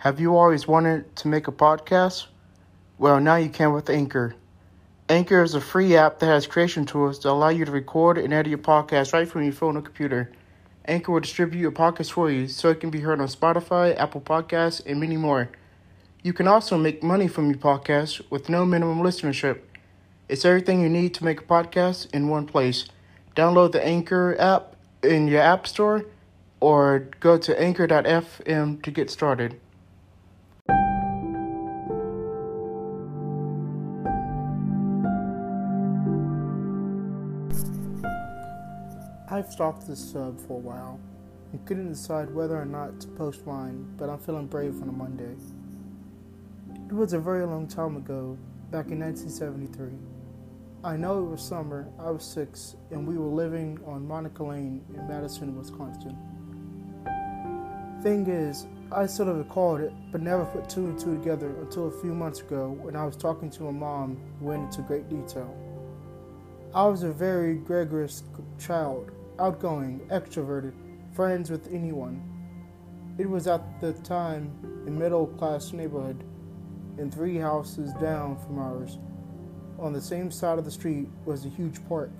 Have you always wanted to make a podcast? Well, now you can with Anchor. Anchor is a free app that has creation tools that allow you to record and edit your podcast right from your phone or computer. Anchor will distribute your podcast for you so it can be heard on Spotify, Apple Podcasts, and many more. You can also make money from your podcast with no minimum listenership. It's everything you need to make a podcast in one place. Download the Anchor app in your App Store or go to anchor.fm to get started. Stalked this sub for a while and couldn't decide whether or not to post mine, but I'm feeling brave on a Monday. It was a very long time ago, back in 1973. I know it was summer, I was six, and we were living on Monica Lane in Madison, Wisconsin. Thing is, I sort of recalled it, but never put two and two together until a few months ago when I was talking to my mom, who went into great detail. I was a very gregarious child, outgoing, extroverted, friends with anyone. It was at the time a middle class neighborhood, and three houses down from ours. On the same side of the street was a huge park.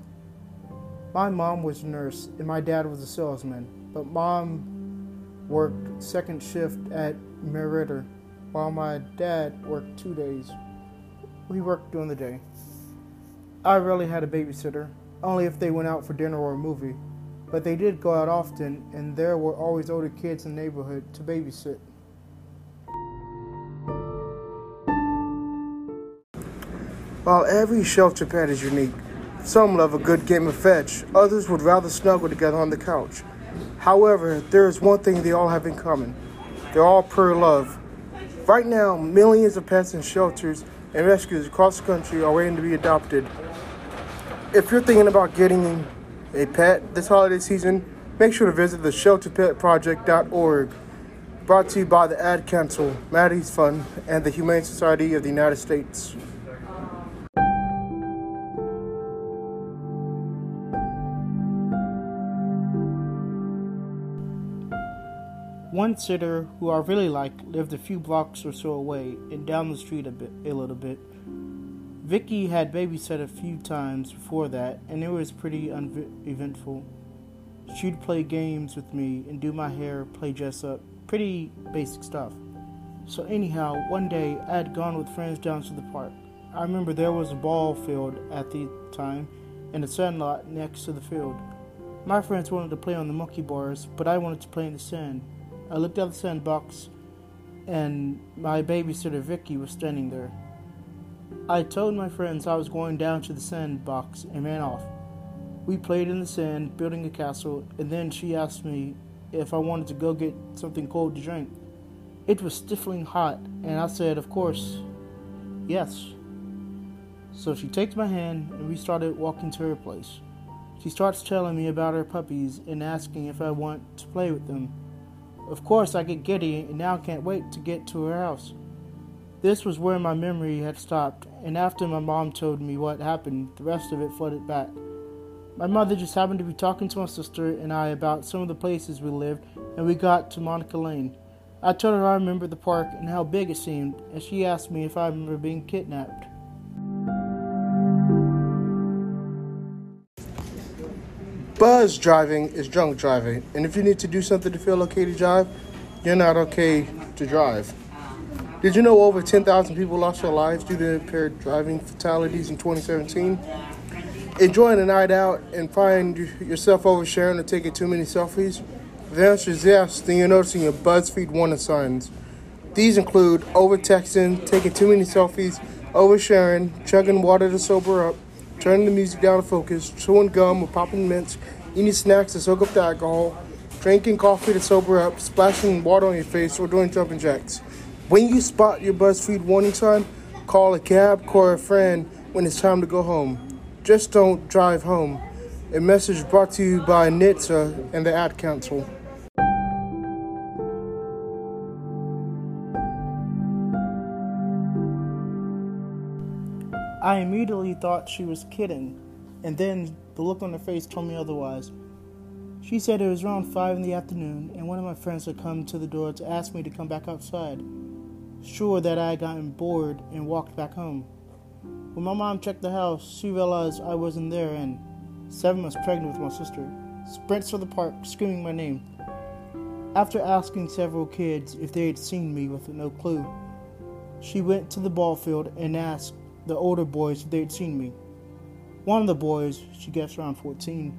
My mom was a nurse and my dad was a salesman, but mom worked second shift at Meriter, while my dad worked two days. We worked during the day. I rarely had a babysitter, only if they went out for dinner or a movie, but they did go out often, and there were always older kids in the neighborhood to babysit. While every shelter pet is unique, some love a good game of fetch, others would rather snuggle together on the couch. However, there is one thing they all have in common they're all pure love. Right now, millions of pets in shelters and rescues across the country are waiting to be adopted. If you're thinking about getting a pet this holiday season, make sure to visit the shelterpetproject.org. Brought to you by the Ad Council, Maddie's Fund, and the Humane Society of the United States. One sitter who I really like lived a few blocks or so away and down the street a bit a little bit. Vicky had babysat a few times before that, and it was pretty uneventful. She'd play games with me and do my hair, play dress up, pretty basic stuff. So anyhow, one day I had gone with friends down to the park. I remember there was a ball field at the time and a sandlot next to the field. My friends wanted to play on the monkey bars, but I wanted to play in the sand. I looked out the sandbox, and my babysitter Vicky was standing there. I told my friends I was going down to the sandbox and ran off. We played in the sand, building a castle, and then she asked me if I wanted to go get something cold to drink. It was stifling hot, and I said, Of course, yes. So she takes my hand, and we started walking to her place. She starts telling me about her puppies and asking if I want to play with them. Of course, I get giddy and now can't wait to get to her house. This was where my memory had stopped, and after my mom told me what happened, the rest of it flooded back. My mother just happened to be talking to my sister and I about some of the places we lived, and we got to Monica Lane. I told her I remembered the park and how big it seemed, and she asked me if I remember being kidnapped. Buzz driving is drunk driving, and if you need to do something to feel okay to drive, you're not okay to drive. Did you know over 10,000 people lost their lives due to impaired driving fatalities in 2017? Enjoying a night out and find yourself oversharing or taking too many selfies? The answer is yes, then you're noticing your BuzzFeed warning signs. These include over-texting, taking too many selfies, oversharing, chugging water to sober up, turning the music down to focus, chewing gum or popping mints, eating snacks to soak up the alcohol, drinking coffee to sober up, splashing water on your face, or doing jumping jacks. When you spot your BuzzFeed warning sign, call a cab, call a friend when it's time to go home. Just don't drive home. A message brought to you by NHTSA and the Ad Council. I immediately thought she was kidding, and then the look on her face told me otherwise. She said it was around 5 in the afternoon, and one of my friends had come to the door to ask me to come back outside, sure that I had gotten bored and walked back home. When my mom checked the house, she realized I wasn't there and, seven months pregnant with my sister, sprints to the park screaming my name. After asking several kids if they had seen me with no clue, she went to the ball field and asked the older boys if they had seen me. One of the boys, she guessed around 14,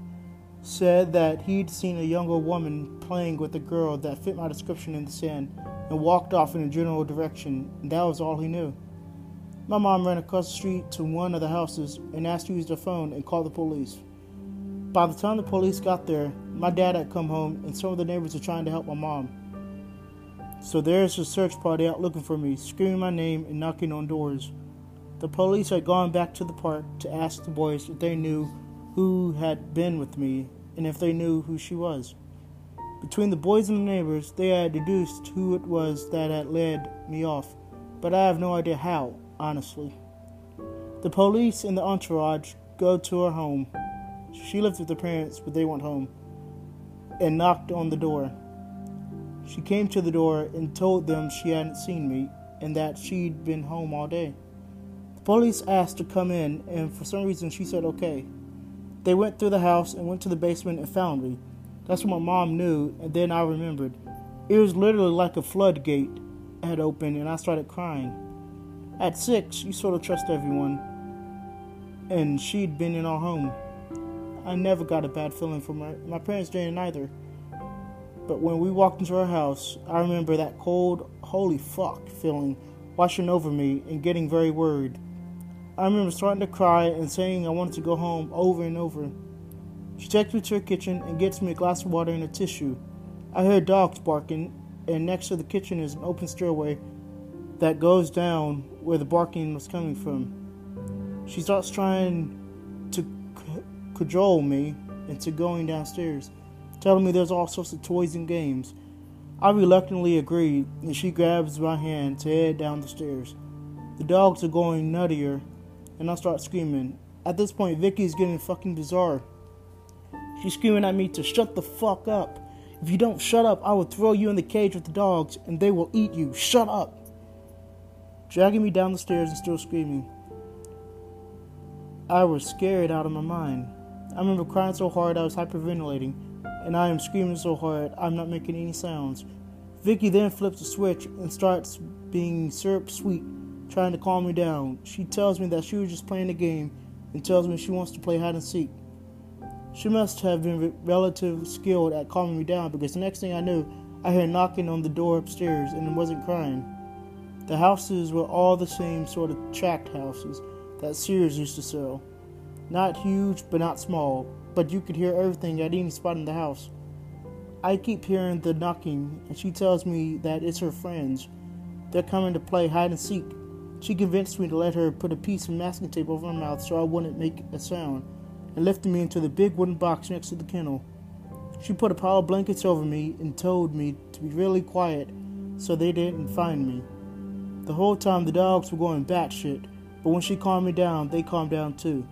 said that he'd seen a younger woman playing with a girl that fit my description in the sand and walked off in a general direction, that was all he knew. My mom ran across the street to one of the houses and asked to use their phone and called the police. By the time the police got there, my dad had come home and some of the neighbors were trying to help my mom. So there's a search party out looking for me, screaming my name and knocking on doors. The police had gone back to the park to ask the boys if they knew who had been with me and if they knew who she was. Between the boys and the neighbors, they had deduced who it was that had led me off, but I have no idea how, honestly. The police and the entourage go to her home she lived with her parents, but they went home and knocked on the door. She came to the door and told them she hadn't seen me and that she'd been home all day. The police asked to come in, and for some reason she said okay. They went through the house and went to the basement and found me. That's what my mom knew, and then I remembered. It was literally like a floodgate had opened, and I started crying. At six, you sort of trust everyone, and she'd been in our home. I never got a bad feeling from her. My parents didn't either. But when we walked into our house, I remember that cold, holy fuck feeling washing over me and getting very worried. I remember starting to cry and saying I wanted to go home over and over. She takes me to her kitchen and gets me a glass of water and a tissue. I hear dogs barking, and next to the kitchen is an open stairway that goes down where the barking was coming from. She starts trying to cajole me into going downstairs, telling me there's all sorts of toys and games. I reluctantly agree, and she grabs my hand to head down the stairs. The dogs are going nuttier, and I start screaming. At this point, Vicky is getting fucking bizarre. She's screaming at me to shut the fuck up. If you don't shut up, I will throw you in the cage with the dogs, and they will eat you. Shut up! Dragging me down the stairs and still screaming. I was scared out of my mind. I remember crying so hard I was hyperventilating, and I am screaming so hard I'm not making any sounds. Vicky then flips a switch and starts being syrup sweet, trying to calm me down. She tells me that she was just playing a game and tells me she wants to play hide and seek. She must have been relatively skilled at calming me down because the next thing I knew, I heard knocking on the door upstairs and wasn't crying. The houses were all the same sort of tract houses that Sears used to sell. Not huge, but not small, but you could hear everything at any spot in the house. I keep hearing the knocking, and she tells me that it's her friends. They're coming to play hide and seek. She convinced me to let her put a piece of masking tape over my mouth so I wouldn't make a sound, and lifted me into the big wooden box next to the kennel. She put a pile of blankets over me and told me to be really quiet so they didn't find me. The whole time the dogs were going batshit, but when she calmed me down, they calmed down too.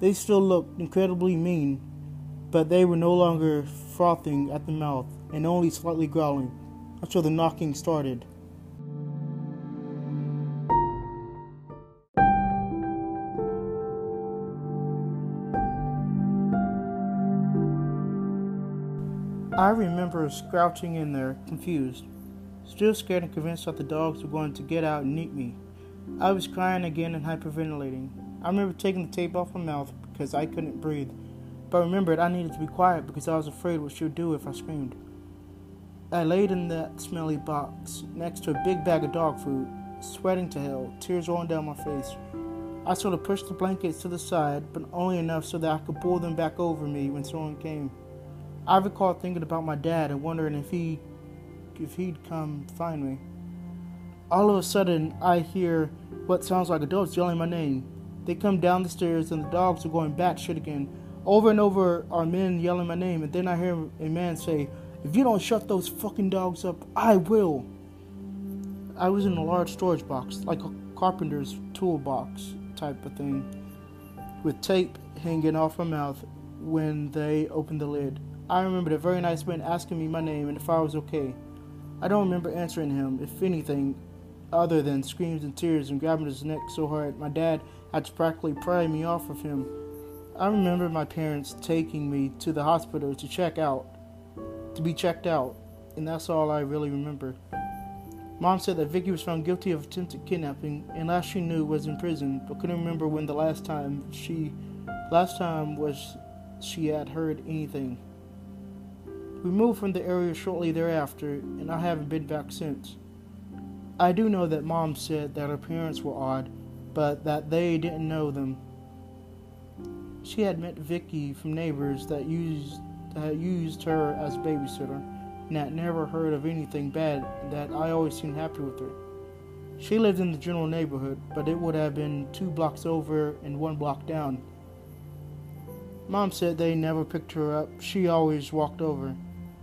They still looked incredibly mean, but they were no longer frothing at the mouth and only slightly growling until the knocking started. I remember crouching in there, confused, still scared and convinced that the dogs were going to get out and eat me. I was crying again and hyperventilating. I remember taking the tape off my mouth because I couldn't breathe, but I remembered I needed to be quiet because I was afraid what she would do if I screamed. I laid in that smelly box next to a big bag of dog food, sweating to hell, tears rolling down my face. I sort of pushed the blankets to the side, but only enough so that I could pull them back over me when someone came. I recall thinking about my dad and wondering if he if he'd come find me. All of a sudden, I hear what sounds like adults yelling my name. They come down the stairs and the dogs are going batshit again. Over and over are men yelling my name, and then I hear a man say, If you don't shut those fucking dogs up, I will. I was in a large storage box, like a carpenter's toolbox type of thing, with tape hanging off my mouth when they opened the lid. I remember the very nice man asking me my name and if I was okay. I don't remember answering him, if anything, other than screams and tears and grabbing his neck so hard my dad had to practically pry me off of him. I remember my parents taking me to the hospital to check out, to be checked out, and that's all I really remember. Mom said that Vicky was found guilty of attempted kidnapping, and last she knew was in prison, but couldn't remember when the last time she, last time was she had heard anything. We moved from the area shortly thereafter, and I haven't been back since. I do know that Mom said that her parents were odd, but that they didn't know them. She had met Vicky from neighbors that used that used her as babysitter and had never heard of anything bad, that I always seemed happy with her. She lived in the general neighborhood, but it would have been two blocks over and one block down. Mom said they never picked her up. She always walked over.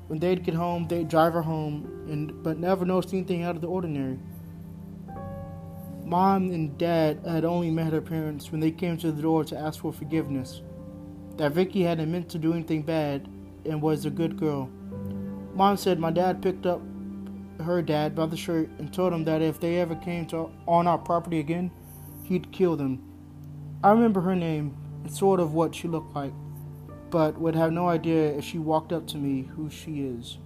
When they'd get home, they'd drive her home, and but never noticed anything out of the ordinary. Mom and Dad had only met her parents when they came to the door to ask for forgiveness. That Vicky hadn't meant to do anything bad and was a good girl. Mom said my dad picked up her dad by the shirt and told him that if they ever came to on our property again, he'd kill them. I remember her name and sort of what she looked like, but would have no idea if she walked up to me who she is.